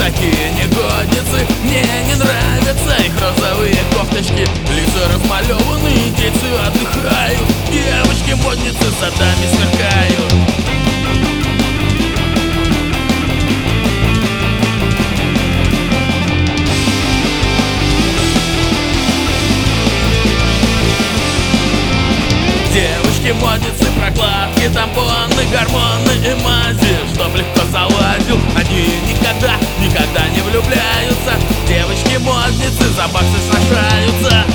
такие негодницы Мне не нравятся их розовые кофточки Лица размалеваны, дети отдыхают Девочки-модницы садами сверкают Девочки-модницы, прокладки, тампоны, гормоны и мази Чтоб легко залазить цепляются Девочки-модницы за баксы сражаются